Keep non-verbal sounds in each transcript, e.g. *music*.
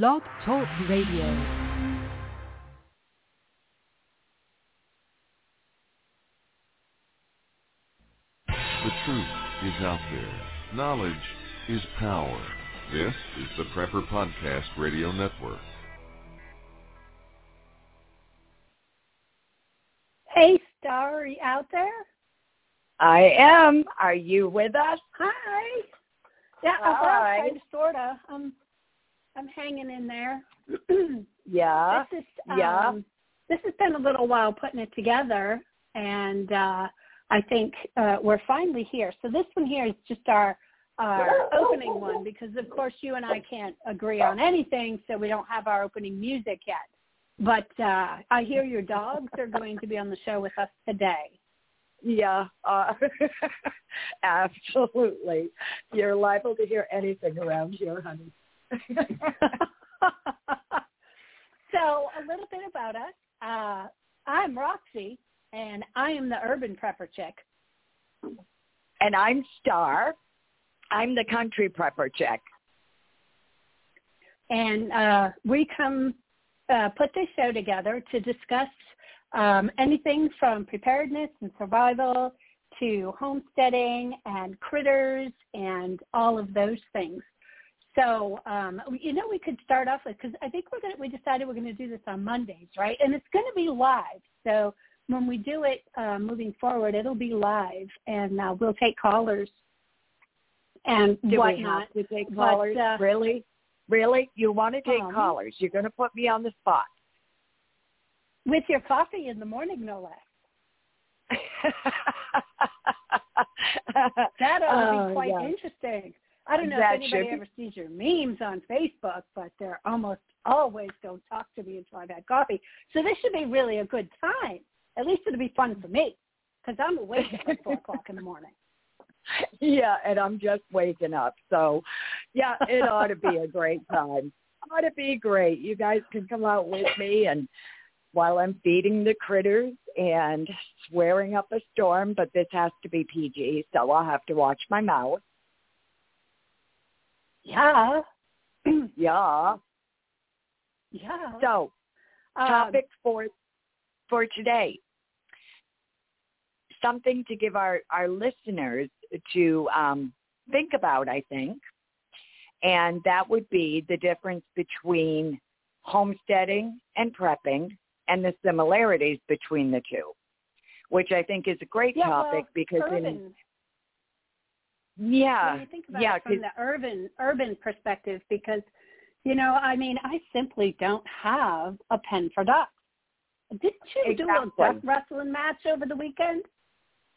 Blog Talk Radio. The truth is out there. Knowledge is power. This is the Prepper Podcast Radio Network. Hey, Starr, are you out there? I am. Are you with us? Hi. Yeah, Hi. well, kind of, sorta. I'm, I'm hanging in there. *clears throat* Yeah. this is, yeah. um, this has been a little while putting it together, and uh, I think uh, we're finally here. So this one here is just our our opening one because, of course, you and I can't agree on anything, so we don't have our opening music yet. But uh, I hear your dogs are going to be on the show with us today. Yeah. Uh, *laughs* absolutely. You're liable to hear anything around here, honey. So a little bit about us. Uh, I'm Roxi, and I am the urban prepper chick. and I'm Starr. I'm the country prepper chick. And uh, we come uh, put this show together to discuss um, anything from preparedness and survival to homesteading and critters and all of those things. So, um, you know, we could start off with because I think we're gonna we decided we're going to do this on Mondays, right? And it's going to be live. So when we do it uh, moving forward, it'll be live, and uh, we'll take callers and Do we whatnot. have to take But, callers? uh, really? Really? You want to take Um, callers? You're going to put me on the spot. with your coffee in the morning, no less. That ought to Oh, be quite yeah. interesting. I don't know That if anybody ever sees your memes on Facebook, but they're almost always don't talk to me until I've had coffee. So this should be really a good time. At least it'll be fun for me because I'm awake at four o'clock in the morning. *laughs* yeah, and I'm just waking up. So, yeah, it ought to be a great time. Ought to be great. You guys can come out with me and while I'm feeding the critters and swearing up a storm, but this has to be PG, so I'll have to watch my mouth. Yeah, *clears throat* Yeah. yeah. So, Um, topic for for today. Something to give our, our listeners to um, think about, I think, and that would be the difference between homesteading and prepping and the similarities between the two, which I think is a great yeah, topic well, because urban. in yeah when you think about yeah it from the urban urban perspective, because you know, I mean, I simply don't have a pen for ducks. Didn't you do a duck wrestling match over the weekend?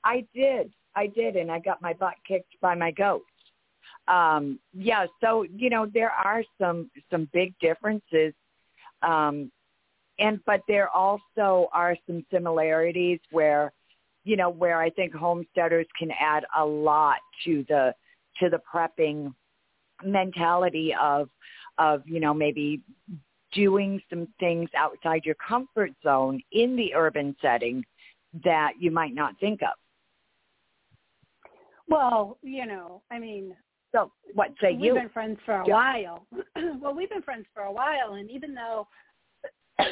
I did. I did, and I got my butt kicked by my goat. Um, yeah, so you know there are some some big differences, um, and but there also are some similarities where, you know, where I think homesteaders can add a lot to the to the prepping mentality of of you know maybe doing some things outside your comfort zone in the urban setting that you might not think of. Well, you know, I mean, So what say we've you? been friends for a Yeah. while. *clears throat* well, we've been friends for a while, and even though, *coughs*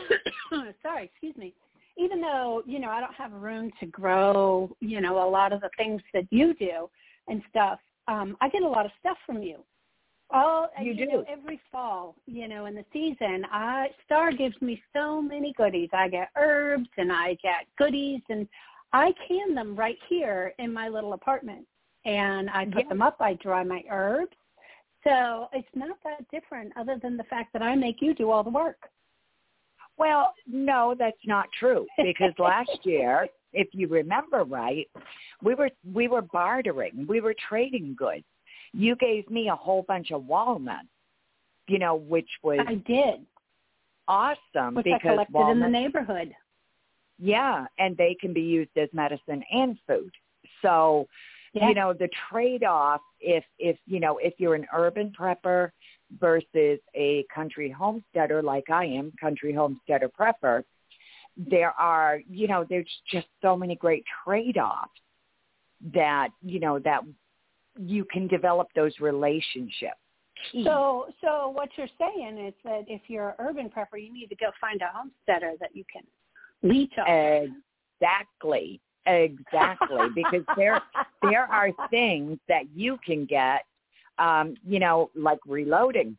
sorry, excuse me, even though you know I don't have room to grow, you know, a lot of the things that you do and stuff, um, I get a lot of stuff from you. All You know, do. every fall, you know, in the season, I Starr gives me so many goodies. I get herbs and I get goodies, and I can them right here in my little apartment and I put Yeah. them up. I dry my herbs. So it's not that different other than the fact that I make you do all the work. Well, no, that's not true because last year, if you remember right, we were we were bartering, we were trading goods. You gave me a whole bunch of walnuts, you know, which was I did, awesome which I because collected in the neighborhood. yeah, and they can be used as medicine and food. So Yeah. you know the trade off if if you know if you're an urban prepper versus a country homesteader like I am, country homesteader prepper, there are you know there's just so many great trade offs that you know that you can develop those relationships key. So, so what you're saying is that if you're an urban prepper, you need to go find a homesteader that you can leech off. Exactly. Exactly. because there there are *laughs* things that you can get um, you know, like reloading.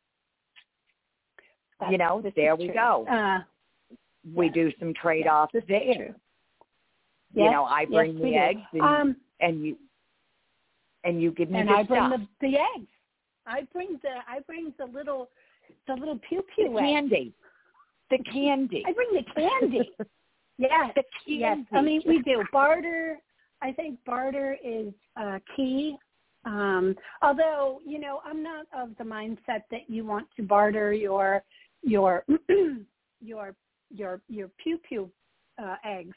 That's, you know, there we true. go. Uh, we yeah. do some trade-offs is there. You Yes, know, I bring we the eggs and, Um, and you and you give me and the I bring the the eggs. I bring the I bring the little the little pew the pew eggs. candy. The candy. I bring the candy. *laughs* yes, the yes. candy. I mean, we do barter. I think barter is uh, key. Um, although you know, I'm not of the mindset that you want to barter your your *clears throat* your your your pew pew uh, eggs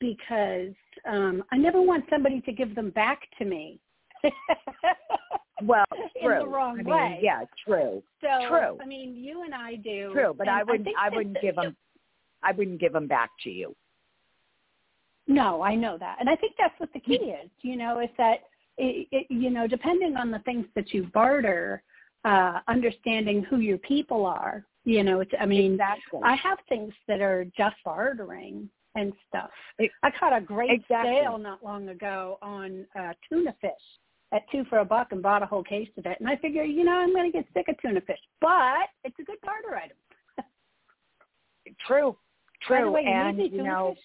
because um, I never want somebody to give them back to me. *laughs* well, in true. the wrong I mean, way. yeah, true. So True. I mean, you and I do. True, but I wouldn't think I wouldn't give them I wouldn't give them back to you. No, I know that, and I think that's what the key is. You know, is that it, it, you know, depending on the things that you barter, uh, understanding who your people are. You know, it's. I mean, Exactly. I have things that are just bartering and stuff. It- I caught a great Exactly. sale not long ago on uh, tuna fish at two for a buck and bought a whole case of it. And I figure, you know, I'm going to get sick of tuna fish, but it's a good barter item. *laughs* True. By the True. way, and you tuna know fish?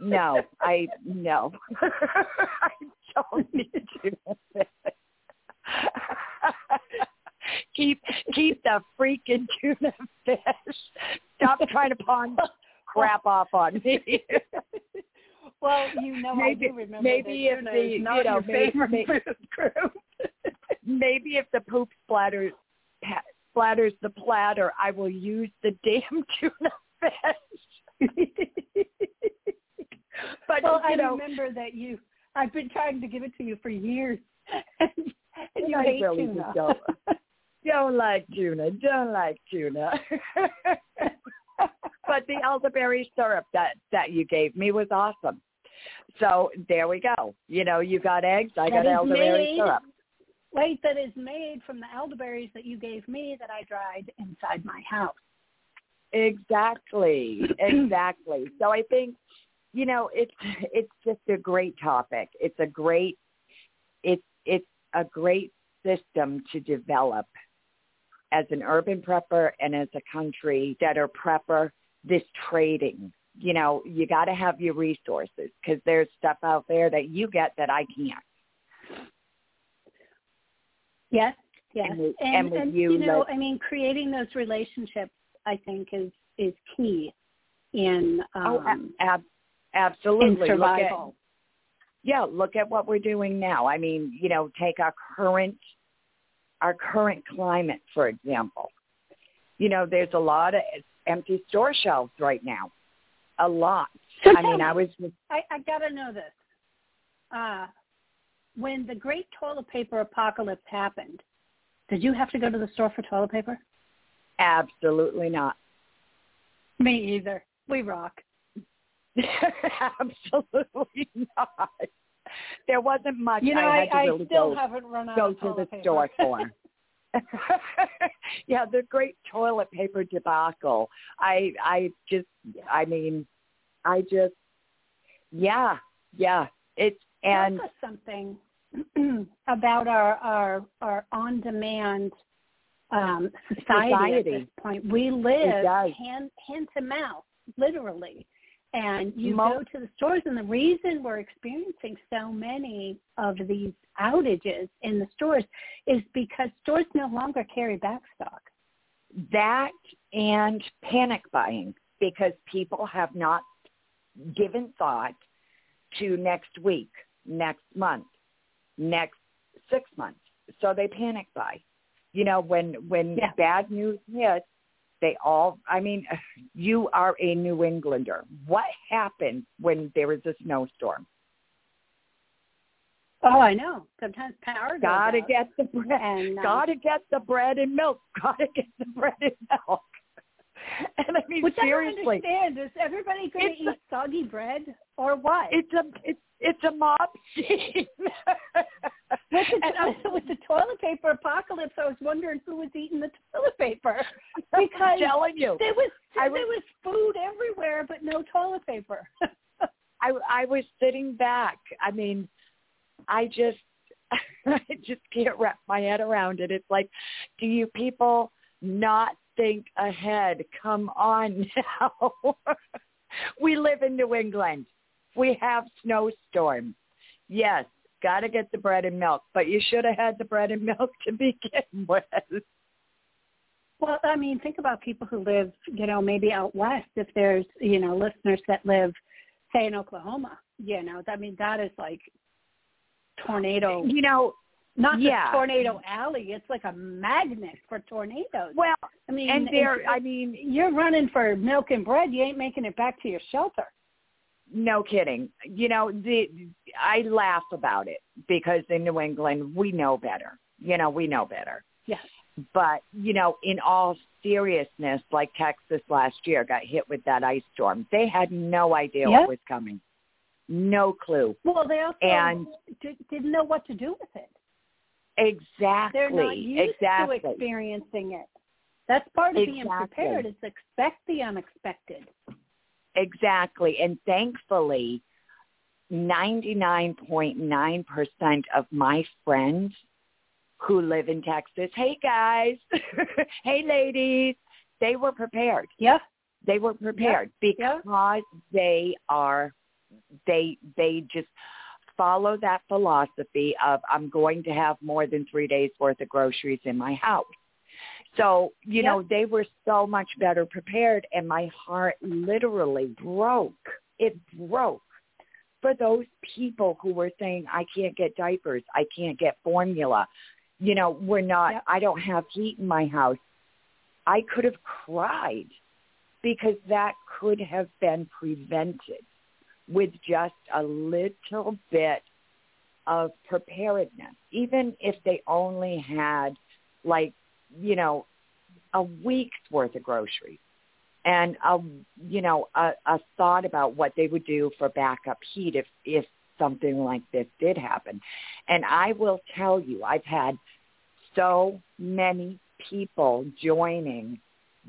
No, I no. *laughs* I don't need to. *laughs* keep keep the freaking tuna fish. Stop trying to pawn crap off on me. *laughs* Well, you know, Maybe- I do remember maybe if the- you know, your favorite may- food group. Maybe if the poop splatters splatters the platter, I will use the damn tuna fish. But well, I you know, remember that you. I've been trying to give it to you for years, *laughs* and, and you I hate really tuna. don't. don't like tuna. Don't like tuna. *laughs* but the elderberry syrup that that you gave me was awesome. So there we go. You know, you got eggs. I That got elderberry made- syrup. Wait, that is made from the elderberries that you gave me that I dried inside my house. Exactly. *clears throat* Exactly. so I think, you know, it's it's just a great topic. It's a great it's it's a great system to develop as an urban prepper and as a country that are prepper, this trading. You know, you got to have your resources because there's stuff out there that you get that I can't. Yes, yes, And with- and with you, you know, I mean, creating those relationships, I think, is is key in oh, um, a- ab- absolutely. Look at- yeah, look at what we're doing now. I mean, you know, take our current our current climate, for example. You know, there's a lot of empty store shelves right now. A lot. So I mean, me, I was I, I gotta know this. Uh, when the great toilet paper apocalypse happened, did you have to go to the store for toilet paper? absolutely not. Me either. We rock. *laughs* absolutely not. There wasn't much You know, I I, I really still go, haven't run out go of to the paper. store *laughs* for. *laughs* yeah, the great toilet paper debacle. I I just I mean, I just yeah, yeah. It's and Tell us something *clears throat* about our our our on demand um, society, at this point. We live hand hand to mouth, literally. And you Mo- go to the stores, and the reason we're experiencing so many of these outages in the stores is because stores no longer carry backstock. that and panic buying because people have not given thought to next week, next month, next six months. So they panic buy. You know, when when Yeah. bad news hits, they all I mean, *sighs* you are a New Englander. What happens when there is a snowstorm? Oh, I know. Sometimes power goes Gotta get the bread. and uh, Gotta get the bread and milk. *laughs* Gotta get the bread and milk. *laughs* And I mean, which seriously, I don't understand. Is everybody going to eat soggy bread or what? it's a it's it's a mob *laughs* scene. With the, *laughs* with the toilet paper apocalypse, I was wondering who was eating the toilet paper *laughs* because I'm telling you, there was, there was food everywhere, but no toilet paper. *laughs* I I was sitting back. I mean, I just I just can't wrap my head around it. It's like, do you people not think ahead? Come on now. we live in New England. We have snowstorms. Yes, got to get the bread and milk, but you should have had the bread and milk to begin *laughs* with. Well, I mean, think about people who live, you know, maybe out west. If there's, you know, listeners that live, say, in Oklahoma, you know, I mean, that is like tornado. Uh, you know, not yeah. just tornado alley. It's like a magnet for tornadoes. Well, I mean, and there, I mean, you're running for milk and bread. You ain't making it back to your shelter. No kidding. You know, the I laugh about it because in New England we know better. You know, we know better. Yes. But, you know, in all seriousness, like Texas last year got hit with that ice storm. They had no idea Yeah. what was coming. No clue. Well, they also And- didn't know what to do with it. Exactly. They're not used exactly. to experiencing it. That's part of being prepared is expect the unexpected. Exactly. And thankfully, 99.9% of my friends who live in Texas, hey guys, *laughs* hey ladies, they were prepared. Yeah. They were prepared Yeah. because they are, they, they just follow that philosophy of I'm going to have more than three days worth of groceries in my house. So, you Yeah. know, they were so much better prepared and my heart literally broke. It broke for those people who were saying, I can't get diapers. I can't get formula. You know, we're not, Yep. I don't have heat in my house. I could have cried because that could have been prevented with just a little bit of preparedness. Even if they only had like, you know, a week's worth of groceries and a you know a, a thought about what they would do for backup heat if if something like this did happen and i will tell you i've had so many people joining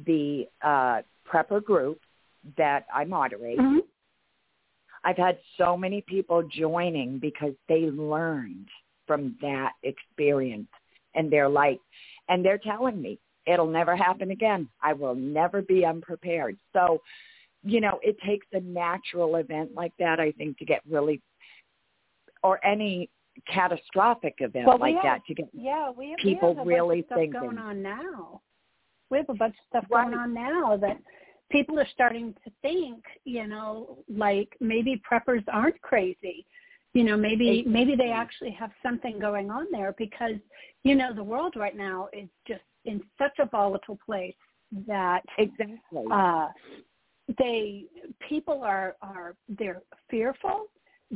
the uh prepper group that i moderate Mhm. I've had so many people joining because they learned from that experience and they're like, and they're telling me it'll never happen again. I will never be unprepared. So, you know, it takes a natural event like that, I think, to get really, or any catastrophic event Well, we like have- that to get Yeah, we have, People we have a really bunch of stuff thinking. going on now. We have a bunch of stuff Right. going on now that people are starting to think, you know, like maybe preppers aren't crazy. You know, maybe maybe they actually have something going on there because, you know, the world right now is just in such a volatile place that exactly. uh, they people are are they're fearful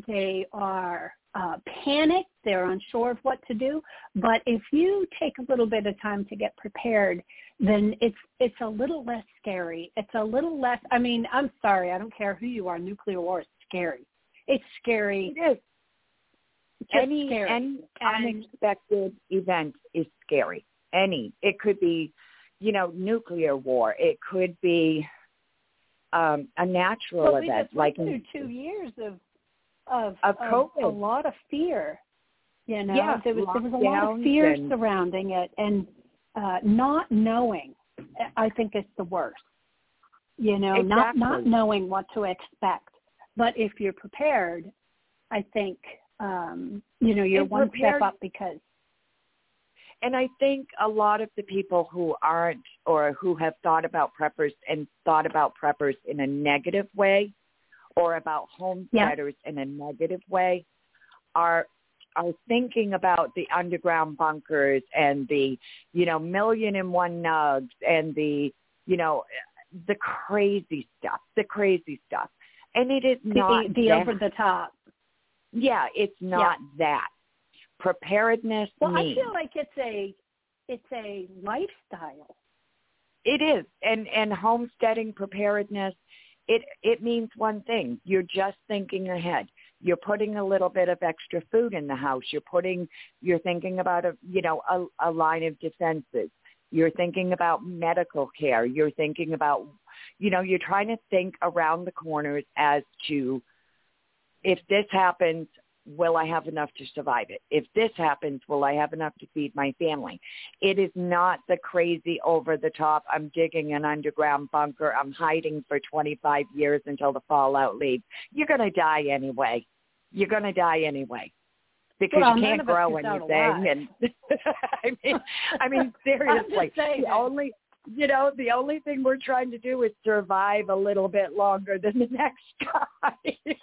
they are uh, panicked they're unsure of what to do. But if you take a little bit of time to get prepared then it's it's a little less scary. It's a little less i mean i'm sorry i don't care who you are nuclear war is scary it's scary it is. just any scary. any unexpected event is scary. Any. It could be, you know, nuclear war. It could be um, a natural Well, we event just like went through two years of of, Of a lot of fear. You know, Yeah, there was there was a lot of fear and- surrounding it, and uh, not knowing, I think, is the worst. You know, not not knowing what to expect. But if you're prepared, I think um, you know you're And one prepared- step up because and I think a lot of the people who aren't or who have thought about preppers and thought about preppers in a negative way or about homesteaders in a negative way are are thinking about the underground bunkers and the you know million and one nugs and the you know the crazy stuff the crazy stuff and it is not the, the over the top. yeah it's not that preparedness Well, means I feel like it's a it's a lifestyle. It is, and and homesteading preparedness, it it means one thing: you're just thinking ahead. You're putting a little bit of extra food in the house. You're putting, you're thinking about a, you know, a, a line of defenses. You're thinking about medical care. You're thinking about, you know, you're trying to think around the corners as to if this happens, will I have enough to survive it? If this happens, will I have enough to feed my family? It is not the crazy over the top, I'm digging an underground bunker, I'm hiding for 25 years until the fallout leaves. You're going to die anyway. You're going to die anyway. Because well, you can't grow anything, and *laughs* I mean, I mean *laughs* seriously, the only you know, the only thing we're trying to do is survive a little bit longer than the *laughs* next guy.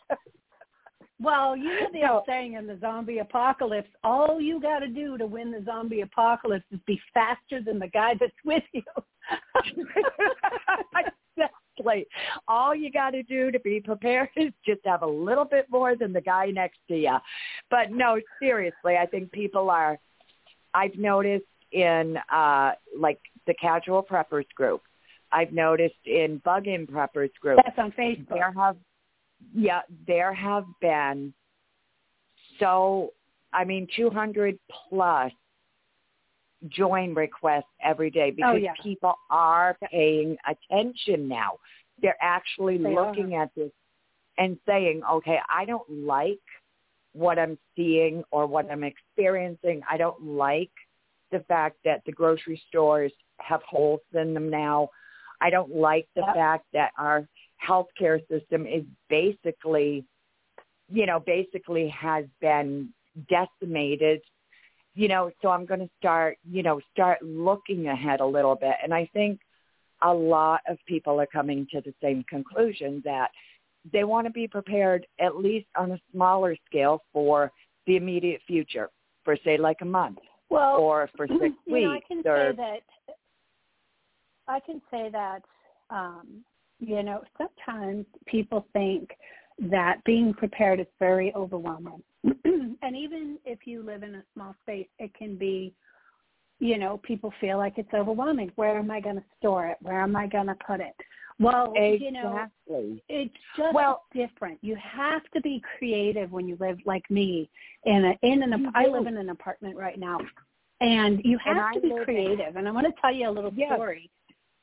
Well, you know the old saying in the zombie apocalypse, all you got to do to win the zombie apocalypse is be faster than the guy that's with you. Exactly. All you got to do to be prepared is just have a little bit more than the guy next to you. But no, seriously, I think people are, I've noticed in uh like the casual preppers group, I've noticed in bug in preppers group. That's on Facebook. There have yeah, there have been so, I mean, 200 plus join requests every day Oh, because yeah. people are paying attention now. They're actually They looking at this and saying, okay, I don't like what I'm seeing or what I'm experiencing. I don't like the fact that the grocery stores have holes in them now. I don't like the Yep. fact that our healthcare system is basically, you know, basically has been decimated. You know, so I'm going to start, you know, start looking ahead a little bit. And I think a lot of people are coming to the same conclusion that they want to be prepared at least on a smaller scale for the immediate future, for say like a month Well, or for *clears throat* six you weeks. know, I can or, say that I can say that um, you know sometimes people think that being prepared is very overwhelming, *clears throat* and even if you live in a small space, it can be. You know, people feel like it's overwhelming. Where am I going to store it? Where am I going to put it? Well, you know, it's just Well- different. You have to be creative when you live like me in a in an I do. live in an apartment right now. And you have And I to be live in- creative. And I want to tell you a little Yes. story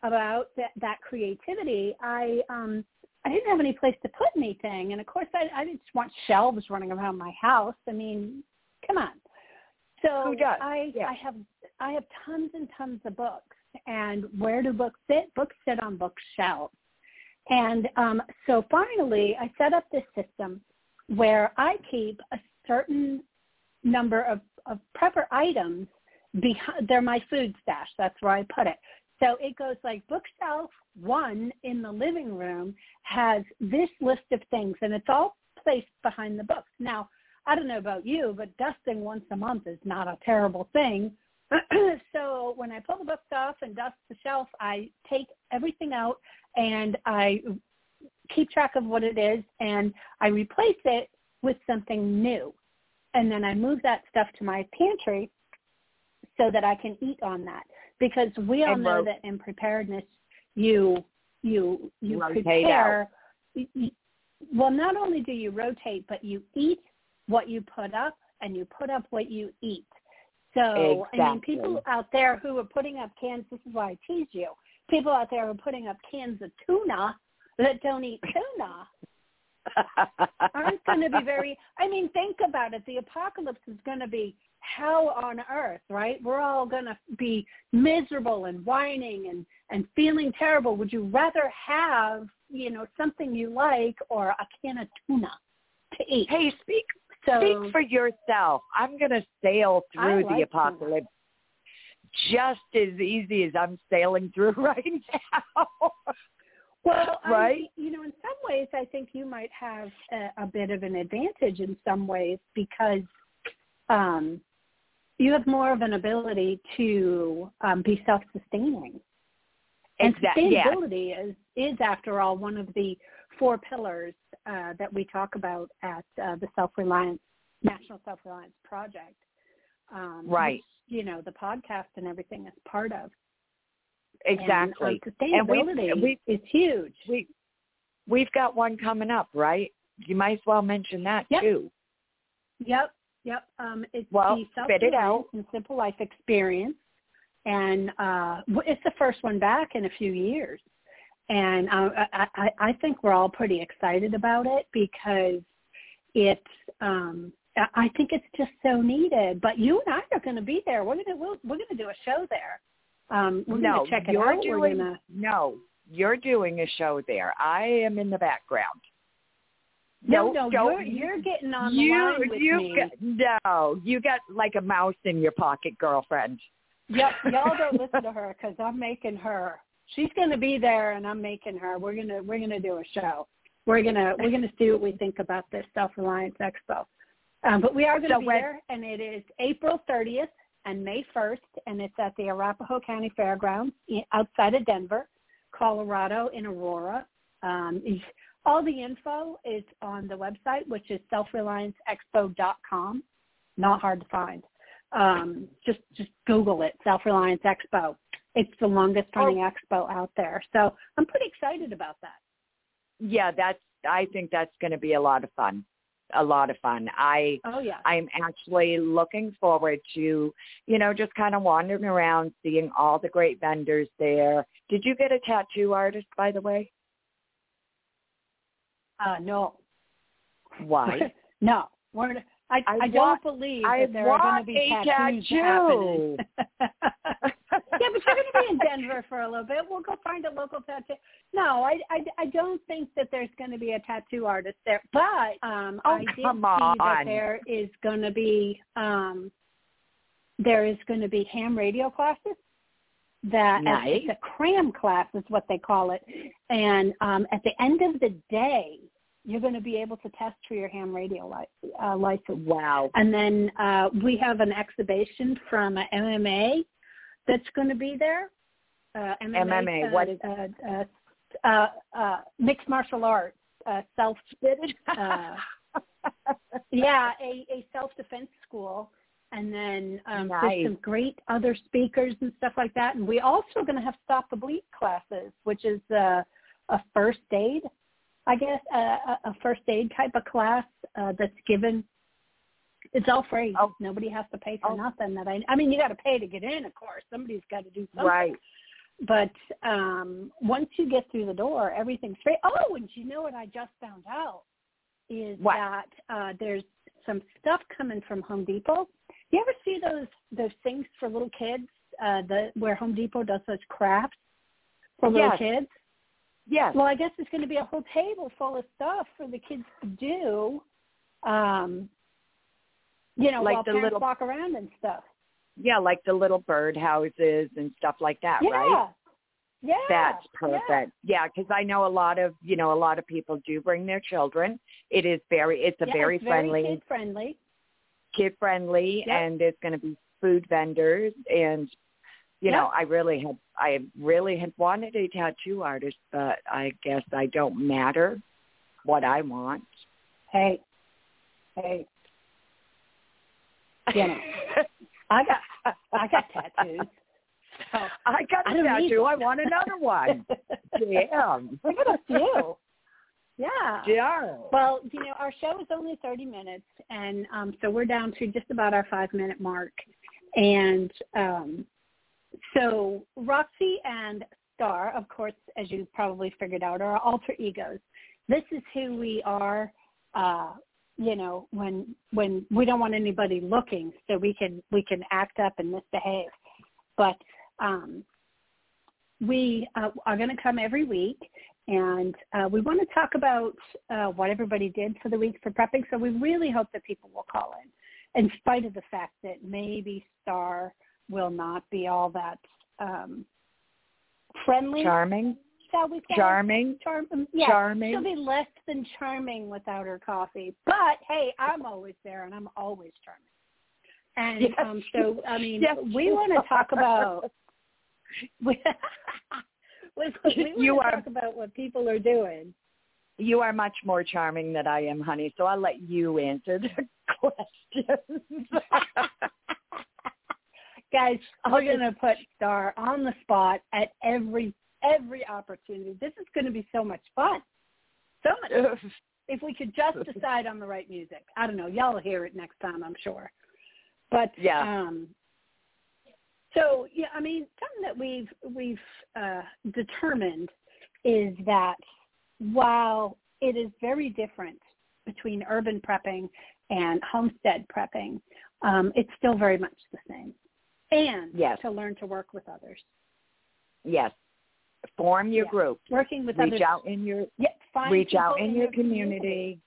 about that that creativity. I um I didn't have any place to put anything and of course I I didn't just want shelves running around my house. I mean, come on. So? I Yeah. I have I have tons and tons of books. And where do books sit? Books sit on bookshelves. And um, so finally, I set up this system where I keep a certain number of, of prepper items behind. They're my food stash. That's where I put it. So it goes like bookshelf one in the living room has this list of things, and it's all placed behind the books. Now, I don't know about you, but dusting once a month is not a terrible thing. *clears throat* so when I pull the books off and dust the shelf, I take everything out and I keep track of what it is and I replace it with something new. And then I move that stuff to my pantry so that I can eat on that. Because we all And know ro- that in preparedness you you you Rotate prepare. Well not only do you rotate but you eat what you put up and you put up what you eat. So I mean people out there who are putting up cans this is why I tease you. People out there who are putting up cans of tuna that don't eat *laughs* tuna aren't going to be very i mean think about it. The apocalypse is going to be hell on earth right we're all going to be miserable and whining and and feeling terrible would you rather have you know something you like or a can of tuna to eat hey, speak so speak for yourself. I'm going to sail through like the apocalypse just as easy as I'm sailing through *laughs* right now. Well, Right? I, you know, in some ways, I think you might have a, a bit of an advantage in some ways because um, you have more of an ability to um, be self-sustaining. And Exactly. Yeah. sustainability is, is, after all, one of the four pillars uh, that we talk about at uh, the Self-Reliance National Self-Reliance Project. Um, Right. Which, you know, the podcast and everything is part of. Exactly. And, um, And we've- we've- is huge. we we've got one coming up, right? You might as well mention that Yep. too. Yep, yep. Um, it's Well, the spit it out. And Simple Life Experience, and uh, w- it's the first one back in a few years. And uh, I, I, I think we're all pretty excited about it because it's. Um, I think it's just so needed. But you and I are going to be there. We're gonna we're, we're going to do a show there. Um, we're no, going to check it you're out. doing we're going to. no. You're doing a show there. I am in the background. No, no, don't- you're you're getting on the you, line with you me. Got, no, you got like a mouse in your pocket, girlfriend. Yep, y'all don't *laughs* listen to her because I'm making her. She's going to be there, and I'm making her. We're gonna we're gonna do a show. We're gonna we're gonna see what we think about this Self Reliance Expo. Um, but we are going to So be when- there, and it is April 30th and May 1st, and it's at the Arapahoe County Fairgrounds outside of Denver, Colorado, in Aurora. Um, all the info is on the website, which is selfrelianceexpo.com. Not hard to find. Um, just just Google it, Self Reliance Expo. It's the longest running expo out there, so I'm pretty excited about that. Yeah, that's. I think that's going to be a lot of fun. A lot of fun. I Oh yeah. I'm actually looking forward to, you know, just kind of wandering around, seeing all the great vendors there. Did you get a tattoo artist, by the way? Uh, no, Why? *laughs* no, we're. I, I I, want- don't believe I that there are going to be tattoos happening. *laughs* yeah, but you're going to be in Denver for a little bit. We'll go find a local tattoo. No, I, I, I don't think that there's going to be a tattoo artist there. But um, Oh, I did see that there is going to be um, there is going to be ham radio classes. That Nice. it's a cram class is what they call it, and um, at the end of the day, you're going to be able to test for your ham radio li- uh, license. wow. And then uh, we have an exhibition from uh, MMA that's going to be there. Uh, MMA, MMA, uh, what is- uh, uh, uh, uh, mixed martial arts, uh, self, uh, *laughs* yeah, a, a self defense school, and then um, Nice. there's some great other speakers and stuff like that. And we also going to have stop the bleed classes, which is uh, a first aid, I guess, uh, a, a first aid type of class uh, that's given. It's all free. Oh. Nobody has to pay for Oh. nothing. That I, I mean, you got to pay to get in, of course. Somebody's got to do something. right. But um, once you get through the door, everything's free. Oh, and you know what I just found out is What? that uh, there's some stuff coming from Home Depot. You ever see those those things for little kids? Uh, the where Home Depot does those crafts for little Yes. kids. Yes. Well, I guess it's going to be a whole table full of stuff for the kids to do. Um, you know, Like while the parents little- walk around and stuff. Yeah, like the little bird houses and stuff like that, yeah. right? Yeah. That's perfect. Yeah, because I know a lot of you know a lot of people do bring their children. It is very it's a Yeah, very it's friendly, kid friendly. Kid friendly, Yep. and there's going to be food vendors and you know I really had I really had wanted a tattoo artist, but I guess I don't matter what I want. Hey, hey, *laughs* you know, I got I got tattoos. So I got I a tattoo. I want another one. *laughs* Damn. I got a few. Yeah. Yeah. Well, you know, our show is only 30 minutes, and um, so we're down to just about our five-minute mark. And um, so Roxi and Starr, of course, as you probably figured out, are our alter egos. This is who we are. Uh, you know, when when we don't want anybody looking, so we can we can act up and misbehave. But um, we uh, are going to come every week and uh, we want to talk about uh, what everybody did for the week for prepping. So we really hope that people will call in, in spite of the fact that maybe Starr will not be all that um, friendly, Charming. shall we say? Charming. Charm- um, yeah, Charming. She'll be less than charming without her coffee. But hey, I'm always there, and I'm always charming. And Yes, um, so, I mean, yes, we want to talk about we, *laughs* *laughs* *laughs* we, You are- talk about what people are doing. You are much more charming than I am, honey. So I'll let you answer the *laughs* questions. *laughs* Guys, we're going to put Starr on the spot at every every opportunity. This is going to be so much fun. So much. if we could just decide on the right music. I don't know. Y'all will hear it next time, I'm sure. But Yeah. um so yeah, I mean, something that we've we've uh determined is that while it is very different between urban prepping and homestead prepping, um, it's still very much the same. And Yes. to learn to work with others. Yes. Form your Yeah. group. Working with Reach others. out in your Yeah, find reach out in your community.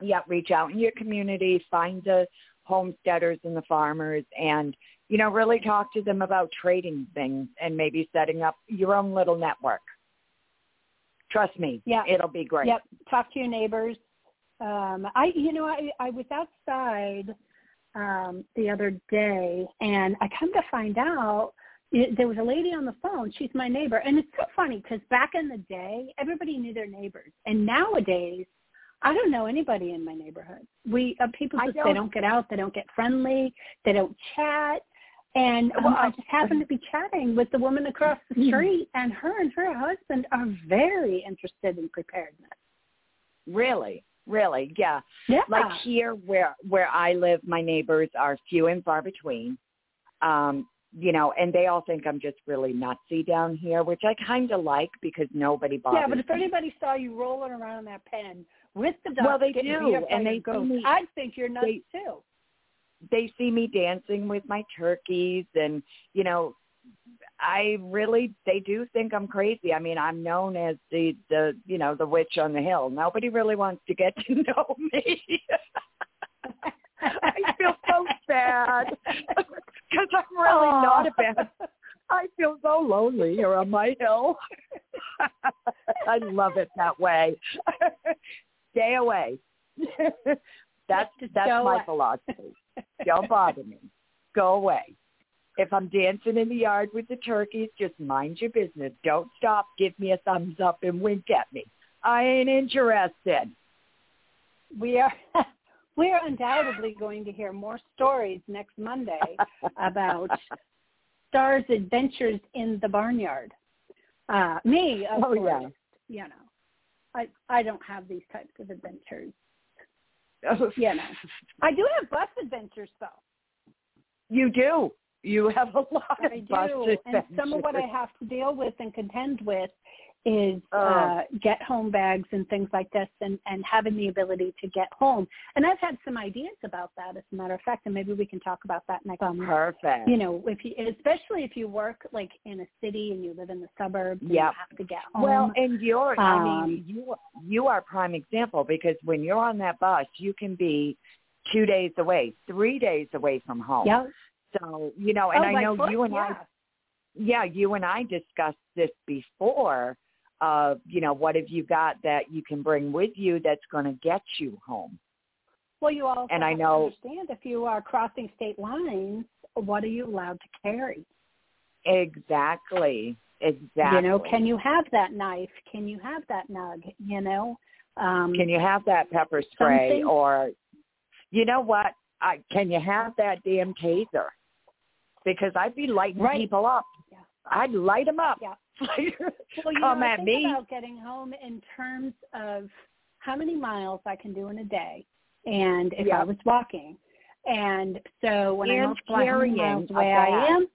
Yeah, reach out in your community, find the homesteaders and the farmers and, you know, really talk to them about trading things and maybe setting up your own little network. Trust me, Yeah. it'll be great. Yep. Talk to your neighbors. Um, I, you know, I, I was outside um, the other day, and I come to find out it, there was a lady on the phone. She's my neighbor, and it's so funny because back in the day, everybody knew their neighbors, and nowadays, I don't know anybody in my neighborhood. We uh, people just they don't- don't get out, they don't get friendly, they don't chat. And um, Well, I just happened to be chatting with the woman across the Mhm. street, and her and her husband are very interested in preparedness. Really, really, yeah. Yeah. Like here where where I live, my neighbors are few and far between. Um, you know, and they all think I'm just really nutsy down here, which I kind of like because nobody bothers yeah, but if me. anybody saw you rolling around in that pen with the ducks, Well, they do, beat up by and they go, I'd think you're nuts they- too. They see me dancing with my turkeys and you know i really they do think i'm crazy. I mean i'm known as the the you know the witch on the hill. Nobody really wants to get *laughs* to know me. *laughs* I feel so bad *laughs* because i'm really Aw. not a bad i feel so lonely here on my hill. I love it that way. Stay away that's that's go my away. philosophy *laughs* don't bother me. Go away. If I'm dancing in the yard with the turkeys, just mind your business. Don't stop. Give me a thumbs up and wink at me. I ain't interested. We are *laughs* we are undoubtedly going to hear more stories next Monday *laughs* about Starr's adventures in the barnyard. Uh, me, of Oh, course, yeah. you know, I I don't have these types of adventures. You know, I do have bus adventures though. you do. You have a lot of I bus do, and some of what I have to deal with and contend with is Oh. uh, get home bags and things like this, and and having the ability to get home. And I've had some ideas about that, as a matter of fact, and maybe we can talk about that next. Um, Perfect. you know, if you, especially if you work like in a city and you live in the suburbs, and you have to get home. Well, and you're, I mean, Um, you you are a prime example because when you're on that bus, you can be two days away, three days away from home. yeah. So, you know, and oh, I know you and I yeah. yeah, you and I discussed this before. Uh, you know, what have you got that you can bring with you that's going to get you home? Well, you also and I know- understand if you are crossing state lines, what are you allowed to carry? Exactly. Exactly. You know, can you have that knife? Can you have that nug? You know, um, can you have that pepper spray Something- or you know what? I can you have that damn taser? Because I'd be lighting Right. people up. Yeah. I'd light them up. Yeah. *laughs* well, you Come know, at me. about getting home in terms of how many miles I can do in a day, and if Yeah. I was walking. And so when I And many carrying miles away I am,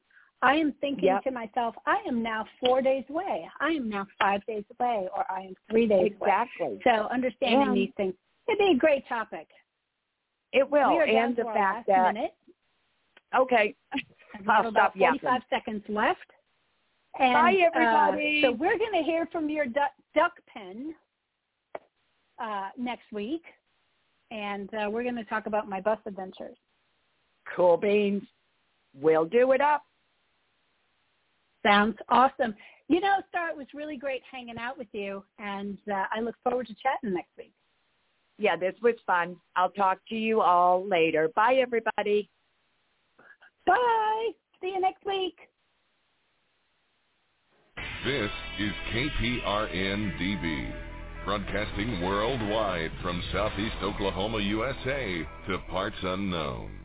I am thinking Yep. to myself, I am now four days away. I am now five days away, or I am three days away. exactly. So understanding And- these things, it'd be a great topic. It will. we are down and the fact that minute. okay. I'll stop yapping. 45 seconds left. And, Bye, everybody. Uh, so we're going to hear from your duck, duck pen uh, next week, and uh, we're going to talk about my bus adventures. Cool beans. We'll do it up. Sounds awesome. You know, Starr, it was really great hanging out with you, and uh, I look forward to chatting next week. Yeah, this was fun. I'll talk to you all later. Bye, everybody. Bye. See you next week. This is KPRN-DB, broadcasting worldwide from Southeast Oklahoma, USA to parts unknown.